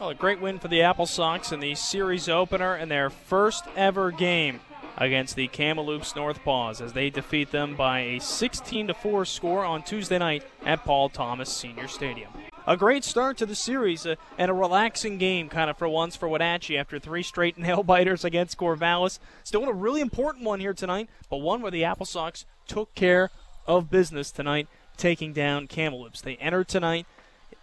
Well, a great win for the Apple Sox in the series opener and their first ever game against the Kamloops Northpaws as they defeat them by a 16 4 score on Tuesday night at Paul Thomas Senior Stadium. A great start to the series uh, and a relaxing game, kind of for once, for Wenatchee after three straight nail biters against Corvallis. Still a really important one here tonight, but one where the Apple Sox took care of business tonight, taking down Kamloops. They entered tonight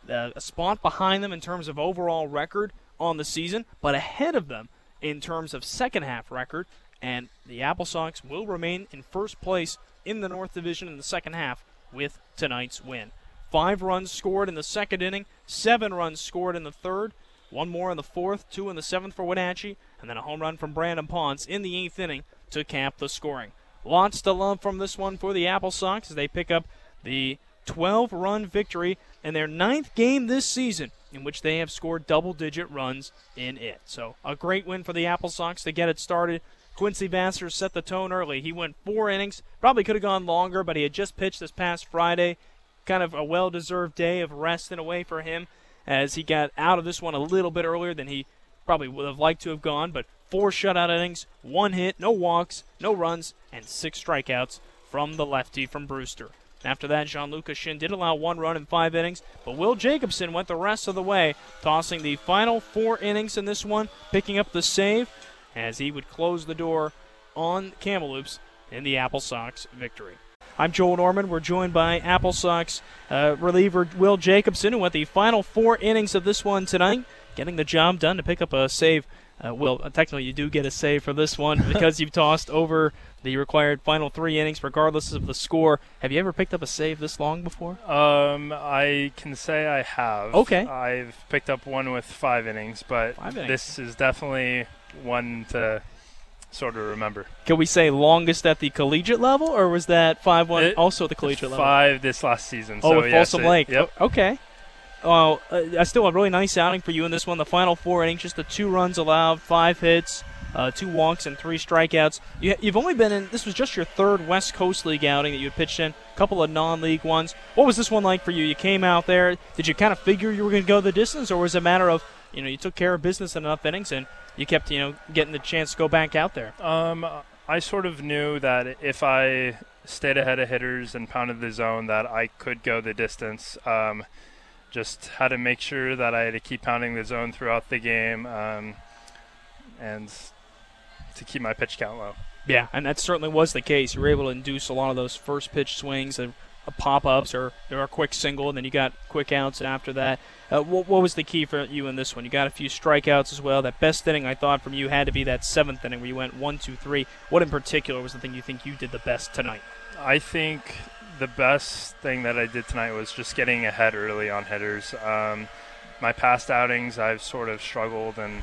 uh, a spot behind them in terms of overall record on the season, but ahead of them in terms of second half record and the Apple Sox will remain in first place in the North Division in the second half with tonight's win. Five runs scored in the second inning, seven runs scored in the third, one more in the fourth, two in the seventh for Wenatchee, and then a home run from Brandon Ponce in the eighth inning to cap the scoring. Lots to love from this one for the Apple Sox as they pick up the 12 run victory in their ninth game this season in which they have scored double digit runs in it. So, a great win for the Apple Sox to get it started Quincy Vassar set the tone early. He went four innings. Probably could have gone longer, but he had just pitched this past Friday. Kind of a well deserved day of rest in a way for him as he got out of this one a little bit earlier than he probably would have liked to have gone. But four shutout innings, one hit, no walks, no runs, and six strikeouts from the lefty from Brewster. After that, Gianluca Shin did allow one run in five innings, but Will Jacobson went the rest of the way, tossing the final four innings in this one, picking up the save as he would close the door on Kamloops in the Apple Sox victory. I'm Joel Norman. We're joined by Apple Sox uh, reliever Will Jacobson, who went the final four innings of this one tonight, getting the job done to pick up a save. Uh, Will, technically, you do get a save for this one because you've tossed over the required final three innings, regardless of the score. Have you ever picked up a save this long before? Um, I can say I have. Okay. I've picked up one with five innings, but five innings. this is definitely one to sort of remember. Can we say longest at the collegiate level, or was that five one also at the collegiate level? Five this last season. Oh, so with yes, Folsom it- Yep. Okay. Well, uh, I still a really nice outing for you in this one. The final four innings, just the two runs allowed, five hits, uh, two walks, and three strikeouts. You, you've only been in. This was just your third West Coast League outing that you had pitched in. A couple of non-league ones. What was this one like for you? You came out there. Did you kind of figure you were going to go the distance, or was it a matter of you know you took care of business in enough innings and you kept you know getting the chance to go back out there? Um, I sort of knew that if I stayed ahead of hitters and pounded the zone, that I could go the distance. Um, just had to make sure that I had to keep pounding the zone throughout the game, um, and to keep my pitch count low. Yeah, and that certainly was the case. You were able to induce a lot of those first pitch swings and uh, pop ups or, or a quick single, and then you got quick outs after that. Uh, what, what was the key for you in this one? You got a few strikeouts as well. That best inning I thought from you had to be that seventh inning where you went one, two, three. What in particular was the thing you think you did the best tonight? I think the best thing that I did tonight was just getting ahead early on hitters. Um, my past outings, I've sort of struggled and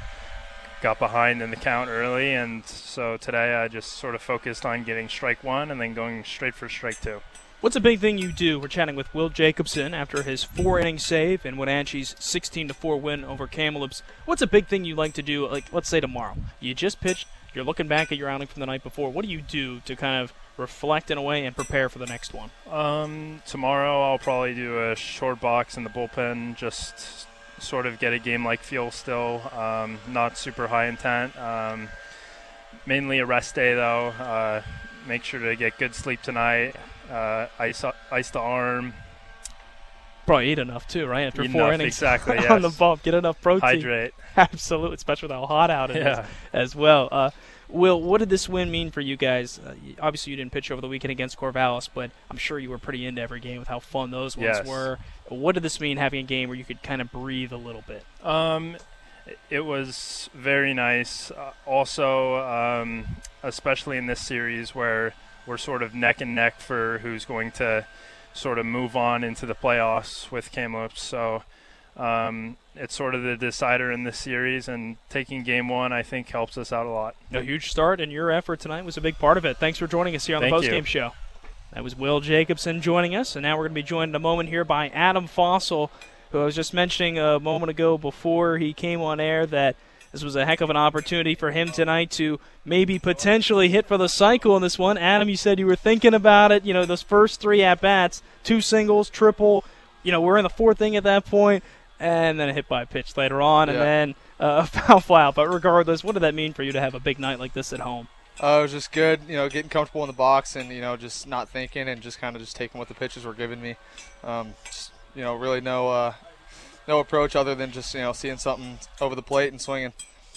got behind in the count early, and so today I just sort of focused on getting strike one and then going straight for strike two. What's a big thing you do? We're chatting with Will Jacobson after his four inning save in Wenatchee's 16 4 win over Kamloops. What's a big thing you like to do? Like, let's say tomorrow, you just pitched, you're looking back at your outing from the night before. What do you do to kind of reflect in a way and prepare for the next one? Um, tomorrow I'll probably do a short box in the bullpen, just sort of get a game like feel still. Um, not super high intent. Um, mainly a rest day though. Uh, make sure to get good sleep tonight. Uh, ice ice the arm. Probably eat enough too, right? After Eat four enough, innings exactly, on the bump, get enough protein. Hydrate. Absolutely, especially with how hot out it is Yeah. as well. Uh, Will, what did this win mean for you guys? Uh, obviously, you didn't pitch over the weekend against Corvallis, but I'm sure you were pretty into every game with how fun those ones Yes. were. What did this mean having a game where you could kind of breathe a little bit? Um, it was very nice. Uh, also, um, especially in this series where we're sort of neck and neck for who's going to sort of move on into the playoffs with Kamloops. So um, it's sort of the decider in this series, and taking game one, I think, helps us out a lot. A huge start, and your effort tonight was a big part of it. Thanks for joining us here on the Thank you. postgame show. That was Will Jacobson joining us, and now we're going to be joined in a moment here by Adam Fahsel, who I was just mentioning a moment ago before he came on air that this was a heck of an opportunity for him tonight to maybe potentially hit for the cycle in this one. Adam, you said you were thinking about it. You know, those first three at bats, two singles, triple. You know, we're in the fourth inning at that point. And then a hit by pitch later on, and Yeah. then uh, a foul fly out. But regardless, what did that mean for you to have a big night like this at home? Uh, it was just good, you know, getting comfortable in the box and you know just not thinking and just kind of just taking what the pitches were giving me. Um, just, you know, really no uh, no approach other than just you know seeing something over the plate and swinging.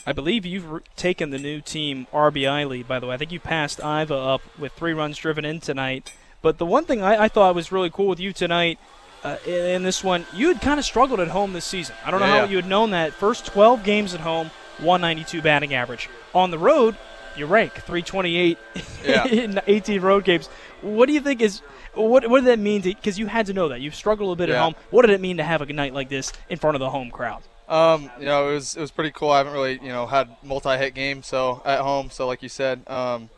I believe you've re- taken the new team RBI lead, by the way. I think you passed Aiva up with three runs driven in tonight. But the one thing I, I thought was really cool with you tonight uh, in, this one, you had kind of struggled at home this season. I don't know Yeah, how yeah. you had known that. First 12 games at home, 192 batting average. On the road, you rank 328 Yeah. in 18 road games. What do you think is what what did that mean? Because you had to know that you've struggled a bit at home. What did it mean to have a good night like this in front of the home crowd? Um, you know, it was it was pretty cool. I haven't really you know had multi-hit games so at home. So like you said, um,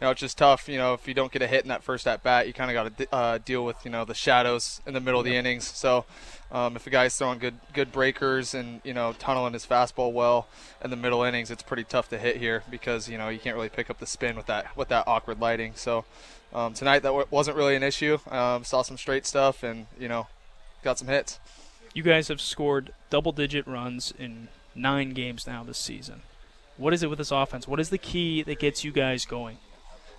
you know, it's just tough. You know, if you don't get a hit in that first at bat, you kind of got to uh, deal with you know the shadows in the middle of the innings. So. Um, if a guy's throwing good good breakers and you know tunneling his fastball well in the middle innings, it's pretty tough to hit here because you know you can't really pick up the spin with that with that awkward lighting. So um, tonight that w- wasn't really an issue. Um, saw some straight stuff and you know got some hits. You guys have scored double digit runs in nine games now this season. What is it with this offense? What is the key that gets you guys going?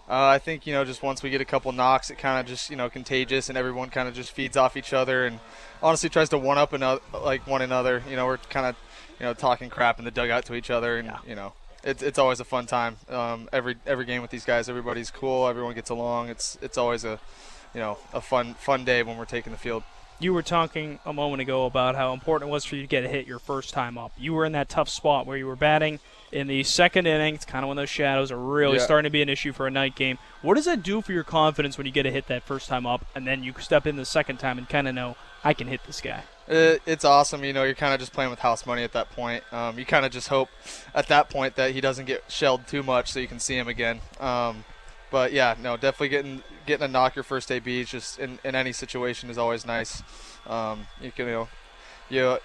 Uh, I think you know just once we get a couple knocks, it kind of just you know contagious, and everyone kind of just feeds off each other, and honestly tries to one up another like one another. You know, we're kind of you know talking crap in the dugout to each other, and Yeah. you know it's it's always a fun time. Um, every every game with these guys, everybody's cool, everyone gets along. It's it's always a you know a fun fun day when we're taking the field. You were talking a moment ago about how important it was for you to get a hit your first time up. You were in that tough spot where you were batting in the second inning. It's kind of when those shadows are really Yeah. starting to be an issue for a night game. What does that do for your confidence when you get a hit that first time up and then you step in the second time and kind of know, I can hit this guy? It, it's awesome. You know, you're kind of just playing with house money at that point. Um, you kind of just hope at that point that he doesn't get shelled too much so you can see him again. Um, but yeah, no, definitely getting getting a knock your first AB is just in, in any situation is always nice. Um, you can you know, you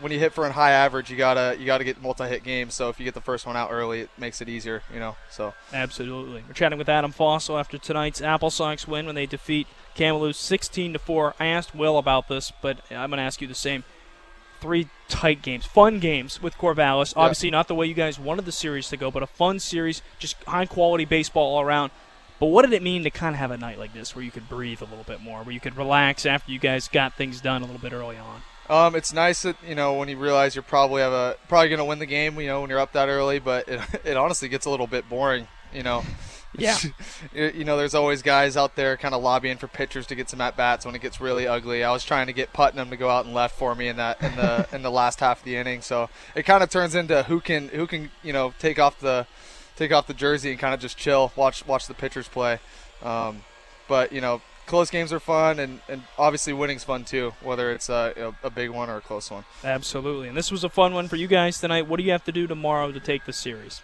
when you hit for a high average, you gotta you gotta get multi-hit games. So if you get the first one out early, it makes it easier. You know, so Absolutely. We're chatting with Adam Fahsel after tonight's Apple Sox win when they defeat Kamloops 16 to 4. I asked Will about this, but I'm going to ask you the same. Three tight games, fun games with Corvallis. Yeah. Obviously, not the way you guys wanted the series to go, but a fun series, just high quality baseball all around. But what did it mean to kind of have a night like this where you could breathe a little bit more, where you could relax after you guys got things done a little bit early on? Um, it's nice that you know when you realize you're probably have a probably gonna win the game. You know when you're up that early, but it, it honestly gets a little bit boring. You know. Yeah. you you know, there's always guys out there kind of lobbying for pitchers to get some at bats when it gets really ugly. I was trying to get Putnam to go out and left for me in that in the in the last half of the inning. So it kind of turns into who can who can you know take off the take off the jersey and kind of just chill, watch watch the pitchers play. Um, but you know, close games are fun, and, and obviously winning's fun too, whether it's a, a big one or a close one. Absolutely. And this was a fun one for you guys tonight. What do you have to do tomorrow to take the series?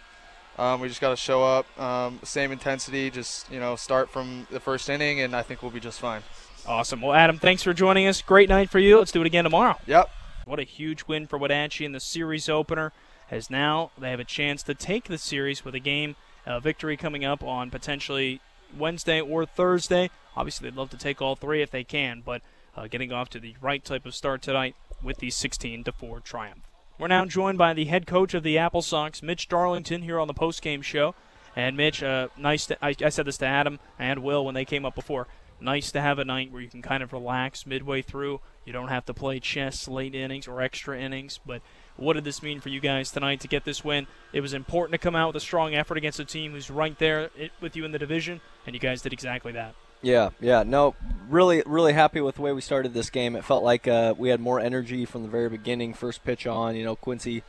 Um, we just got to show up, um, same intensity, just you know, start from the first inning, and I think we'll be just fine. Awesome. Well, Adam, thanks for joining us. Great night for you. Let's do it again tomorrow. Yep. What a huge win for Wenatchee in the series opener, as now they have a chance to take the series with a game uh, victory coming up on potentially Wednesday or Thursday. Obviously, they'd love to take all three if they can, but uh, getting off to the right type of start tonight with the 16 to 4 triumph. We're now joined by the head coach of the Apple Sox, Mitch Darlington, here on the postgame show. And Mitch, uh, nice. To, I, I said this to Adam and Will when they came up before. Nice to have a night where you can kind of relax midway through. You don't have to play chess late innings or extra innings. But what did this mean for you guys tonight to get this win? It was important to come out with a strong effort against a team who's right there with you in the division, and you guys did exactly that. Yeah, yeah, no, really, really happy with the way we started this game. It felt like uh, we had more energy from the very beginning. First pitch on, you know, Quincy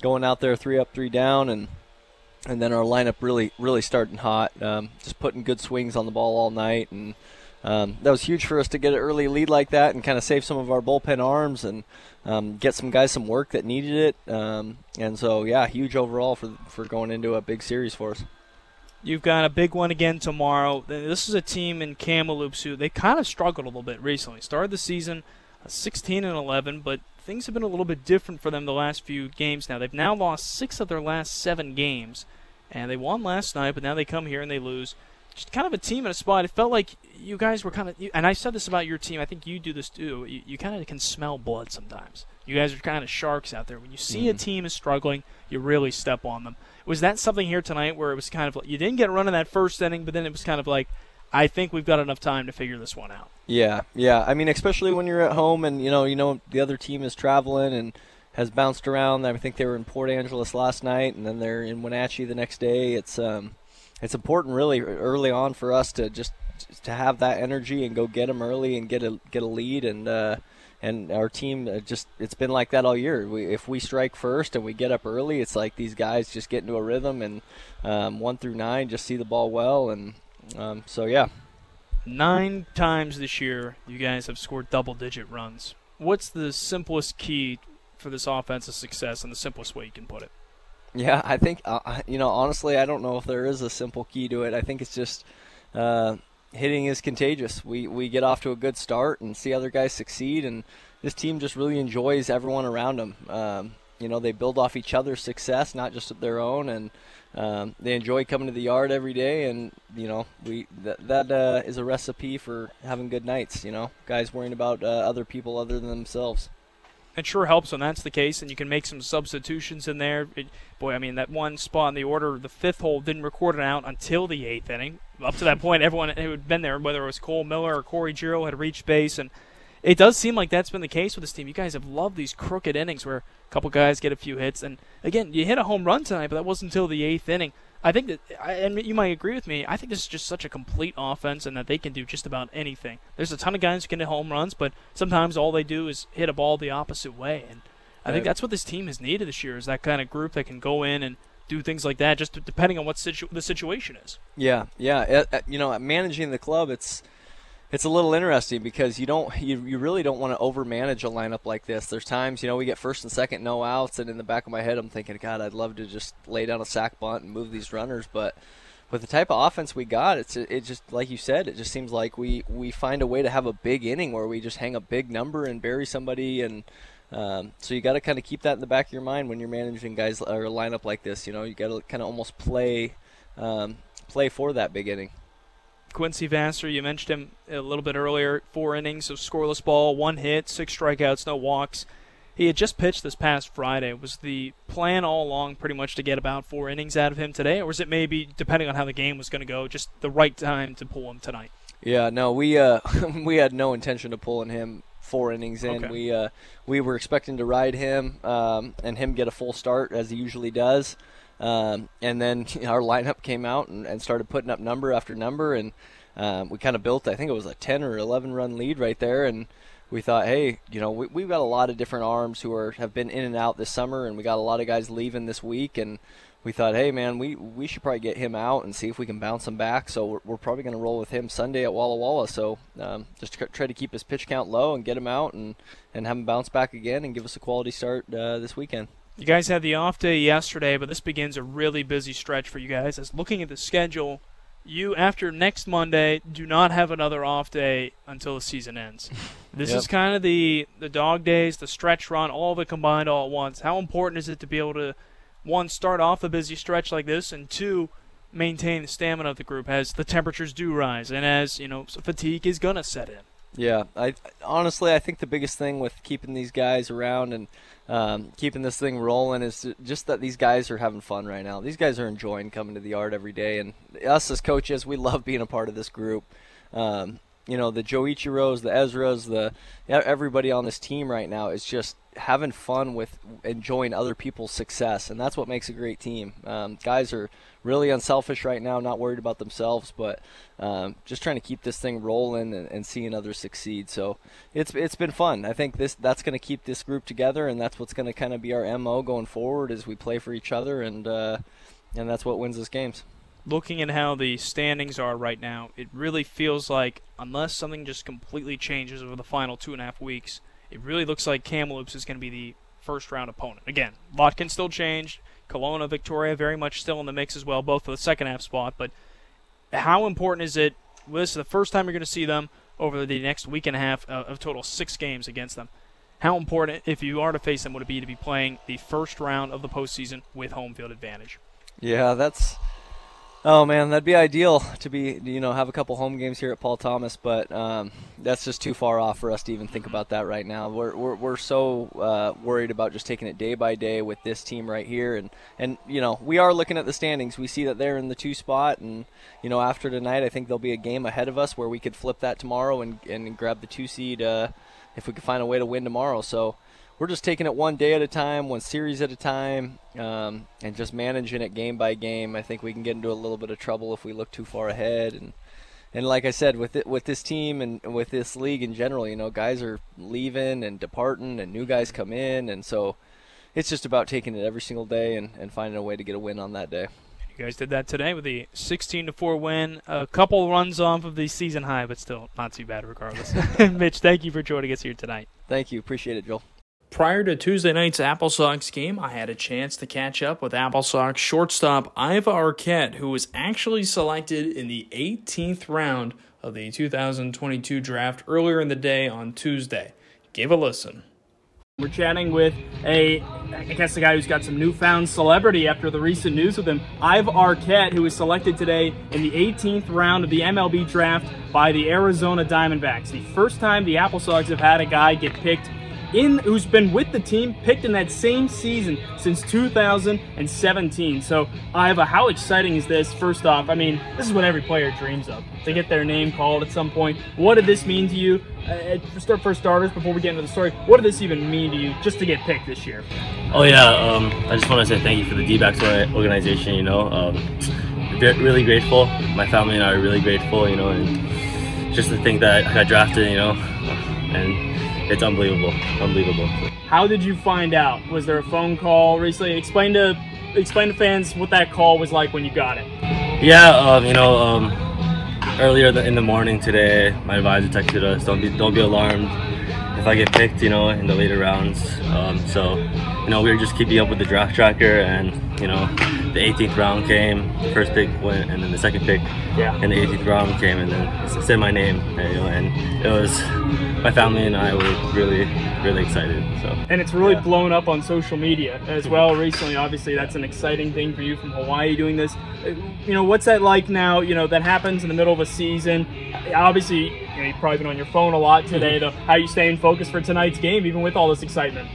going out there three up, three down, and and then our lineup really, really starting hot. Um, just putting good swings on the ball all night, and um, that was huge for us to get an early lead like that and kind of save some of our bullpen arms and um, get some guys some work that needed it. Um, and so, yeah, huge overall for for going into a big series for us. You've got a big one again tomorrow. This is a team in Kamloops who they kind of struggled a little bit recently. Started the season uh, 16 and 11, but things have been a little bit different for them the last few games. Now they've now lost six of their last seven games, and they won last night, but now they come here and they lose. Just kind of a team in a spot. It felt like you guys were kind of, and I said this about your team. I think you do this too. You, you kind of can smell blood sometimes. You guys are kind of sharks out there. When you see a team is struggling, you really step on them. Was that something here tonight where it was kind of like you didn't get a run in that first inning, but then it was kind of like, I think we've got enough time to figure this one out. Yeah, yeah. I mean, especially when you're at home and you know, you know, the other team is traveling and has bounced around. I think they were in Port Angeles last night, and then they're in Wenatchee the next day. It's um, it's important really early on for us to just to have that energy and go get them early and get a get a lead and. Uh, and our team uh, just it's been like that all year. We, if we strike first and we get up early, it's like these guys just get into a rhythm and um, one through nine just see the ball well and um, so yeah. Nine times this year, you guys have scored double-digit runs. What's the simplest key for this offensive success and the simplest way you can put it? Yeah, I think uh, you know honestly, I don't know if there is a simple key to it. I think it's just. Uh, hitting is contagious. We we get off to a good start and see other guys succeed, and this team just really enjoys everyone around them. Um, you know, they build off each other's success, not just their own, and um, they enjoy coming to the yard every day. And you know, we that that uh, is a recipe for having good nights. You know, guys worrying about uh, other people other than themselves it sure helps when that's the case, and you can make some substitutions in there. It, boy, I mean, that one spot in the order, the fifth hole, didn't record it out until the eighth inning. Up to that point, everyone who had been there, whether it was Cole Miller or Corey Giro, had reached base, and it does seem like that's been the case with this team. You guys have loved these crooked innings where a couple guys get a few hits, and again, you hit a home run tonight, but that wasn't until the eighth inning. I think that, and you might agree with me. I think this is just such a complete offense, and that they can do just about anything. There's a ton of guys who can hit home runs, but sometimes all they do is hit a ball the opposite way, and I think that's what this team has needed this year is that kind of group that can go in and do things like that, just depending on what situ- the situation is. Yeah, yeah. Uh, you know, managing the club, it's it's a little interesting because you don't you, you really don't want to overmanage a lineup like this. There's times, you know, we get first and second no outs and in the back of my head I'm thinking, God, I'd love to just lay down a sac bunt and move these runners, but with the type of offense we got, it's it just like you said, it just seems like we we find a way to have a big inning where we just hang a big number and bury somebody and um, so you got to kind of keep that in the back of your mind when you're managing guys or a lineup like this. You know, you got to kind of almost play um, play for that big inning. Quincy Vassar, you mentioned him a little bit earlier. Four innings of scoreless ball, one hit, six strikeouts, no walks. He had just pitched this past Friday. Was the plan all along pretty much to get about four innings out of him today, or was it maybe, depending on how the game was going to go, just the right time to pull him tonight? Yeah, no, we uh, we had no intention of pulling him four innings in. Okay. We uh, we were expecting to ride him um, and him get a full start as he usually does. Um, and then our lineup came out and, and, started putting up number after number, and um, we kind of built. I think it was a 10 or 11 run lead right there, and we thought, hey, you know, we, have got a lot of different arms who are have been in and out this summer, and we got a lot of guys leaving this week, and we thought, hey, man, we, we should probably get him out and see if we can bounce him back. So we're, we're probably going to roll with him Sunday at Walla Walla. So um, just try to keep his pitch count low and get him out and, and have him bounce back again and give us a quality start uh, this weekend. You guys had the off day yesterday, but this begins a really busy stretch for you guys. As looking at the schedule, you after next Monday do not have another off day until the season ends. This yep. is kind of the the dog days, the stretch run, all of it combined all at once. How important is it to be able to one start off a busy stretch like this, and two maintain the stamina of the group as the temperatures do rise and as you know fatigue is gonna set in. Yeah, I honestly I think the biggest thing with keeping these guys around and um, keeping this thing rolling is just that these guys are having fun right now. These guys are enjoying coming to the yard every day, and us as coaches, we love being a part of this group. Um, you know, the Joichiros, the Ezras, the everybody on this team right now is just having fun with enjoying other people's success, and that's what makes a great team. Um, guys are really unselfish right now, not worried about themselves, but um, just trying to keep this thing rolling and, and, seeing others succeed. So it's it's been fun. I think this that's going to keep this group together, and that's what's going to kind of be our mo going forward as we play for each other, and uh, and that's what wins us games. Looking at how the standings are right now, it really feels like unless something just completely changes over the final two and a half weeks it really looks like Kamloops is going to be the first round opponent. Again, a lot can still change. Kelowna, Victoria, very much still in the mix as well, both for the second half spot. But how important is it? Well, this is the first time you're going to see them over the next week and a half uh, of total six games against them. How important, if you are to face them, would it be to be playing the first round of the postseason with home field advantage? Yeah, that's Oh man, that'd be ideal to be you know have a couple home games here at Paul Thomas, but um, that's just too far off for us to even think about that right now. We're we're, we're so uh, worried about just taking it day by day with this team right here, and and you know we are looking at the standings. We see that they're in the two spot, and you know after tonight, I think there'll be a game ahead of us where we could flip that tomorrow and and grab the two seed uh, if we could find a way to win tomorrow. So we're just taking it one day at a time, one series at a time, um, and just managing it game by game. I think we can get into a little bit of trouble if we look too far ahead. And and like I said, with it, with this team and with this league in general, you know, guys are leaving and departing, and new guys come in, and so it's just about taking it every single day and, and finding a way to get a win on that day. You guys did that today with the 16 to 4 win. A couple runs off of the season high, but still not too bad regardless. Mitch, thank you for joining us here tonight. Thank you. Appreciate it, Joel. Prior to Tuesday night's Apple Sox game, I had a chance to catch up with Apple Sox shortstop Aiva Arquette, who was actually selected in the 18th round of the 2022 draft earlier in the day on Tuesday. Give a listen. We're chatting with a, I guess, a guy who's got some newfound celebrity after the recent news with him, Aiva Arquette, who was selected today in the 18th round of the MLB draft by the Arizona Diamondbacks. The first time the Apple Sox have had a guy get picked in who's been with the team, picked in that same season since 2017. So, Aiva, how exciting is this? First off, I mean, this is what every player dreams of to get their name called at some point. What did this mean to you? Uh, for starters, before we get into the story, what did this even mean to you just to get picked this year? Oh yeah, um, I just want to say thank you for the D-backs organization. You know, um, really grateful. My family and I are really grateful. You know, and just to think that I got drafted. You know, and it's unbelievable, unbelievable. How did you find out? Was there a phone call recently? Explain to explain to fans what that call was like when you got it. Yeah, um, you know, um, earlier in the morning today, my advisor texted us, "Don't be don't be alarmed if I get picked, you know, in the later rounds." Um, so, you know, we were just keeping up with the draft tracker, and you know, the 18th round came, first pick went, and then the second pick, yeah, and the 18th round came, and then it said my name, you know, and it was my family and I were really, really excited. So. And it's really yeah. blown up on social media as well recently. Obviously, that's an exciting thing for you from Hawaii doing this. You know, what's that like now? You know, that happens in the middle of a season. Obviously, you know, you've probably been on your phone a lot today. Mm-hmm. Though, how are you staying focused for tonight's game, even with all this excitement?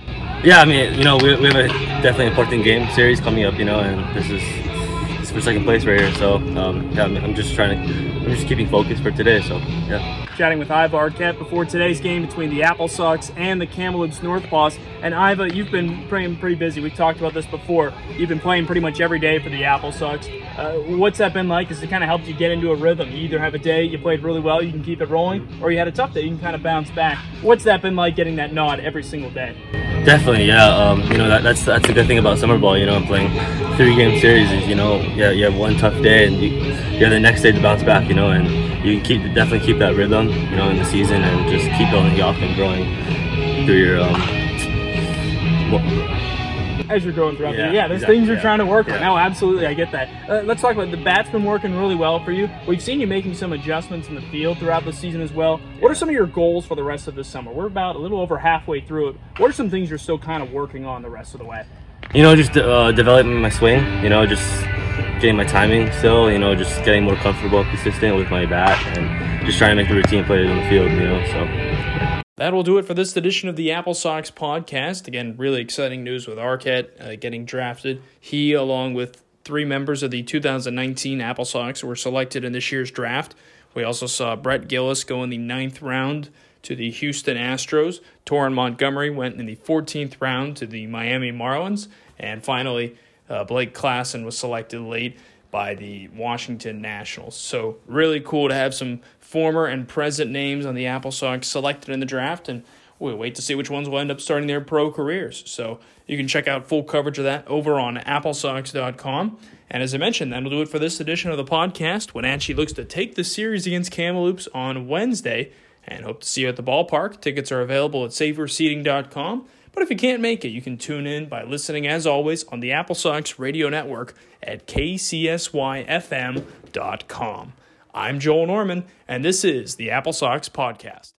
Yeah, I mean, you know, we, we have a definitely important game series coming up. You know, and this is for second place right here. So um, yeah, I'm just trying to, I'm just keeping focus for today. So yeah chatting with Aiva Arquette before today's game between the Apple Sox and the Kamloops Northpaws. And Aiva, you've been playing pretty busy. We talked about this before. You've been playing pretty much every day for the Apple Sox. Uh, what's that been like? Has it kind of helped you get into a rhythm? You either have a day you played really well, you can keep it rolling, or you had a tough day, you can kind of bounce back. What's that been like getting that nod every single day? Definitely, yeah. Um, you know that, that's that's a good thing about summer ball. You know, playing three game series is you know yeah you have one tough day and you, you have the next day to bounce back. You know, and you keep definitely keep that rhythm, you know, in the season and just keep building off and growing through your um, as you're going throughout yeah, the yeah there's exactly, things you're yeah. trying to work on. No, absolutely, I get that. Uh, let's talk about the bat's been working really well for you. We've seen you making some adjustments in the field throughout the season as well. What are some of your goals for the rest of the summer? We're about a little over halfway through it. What are some things you're still kind of working on the rest of the way? You know, just uh, developing my swing. You know, just getting my timing still, you know, just getting more comfortable, consistent with my bat, and just trying to make the routine plays in the field, you know. So. That will do it for this edition of the Apple Sox podcast. Again, really exciting news with Arquette uh, getting drafted. He, along with three members of the 2019 Apple Sox, were selected in this year's draft. We also saw Brett Gillis go in the ninth round to the Houston Astros. Torrin Montgomery went in the 14th round to the Miami Marlins. And finally, uh, Blake Claesson was selected late by the Washington Nationals. So, really cool to have some former and present names on the Apple Sox selected in the draft, and we'll wait to see which ones will end up starting their pro careers. So, you can check out full coverage of that over on applesox.com. And as I mentioned, that'll do it for this edition of the podcast. Wenatchee looks to take the series against Kamloops on Wednesday, and hope to see you at the ballpark. Tickets are available at saferseating.com. But if you can't make it, you can tune in by listening, as always, on the Apple Sox radio network at kcsyfm.com. I'm Joel Norman, and this is the Apple Sox Podcast.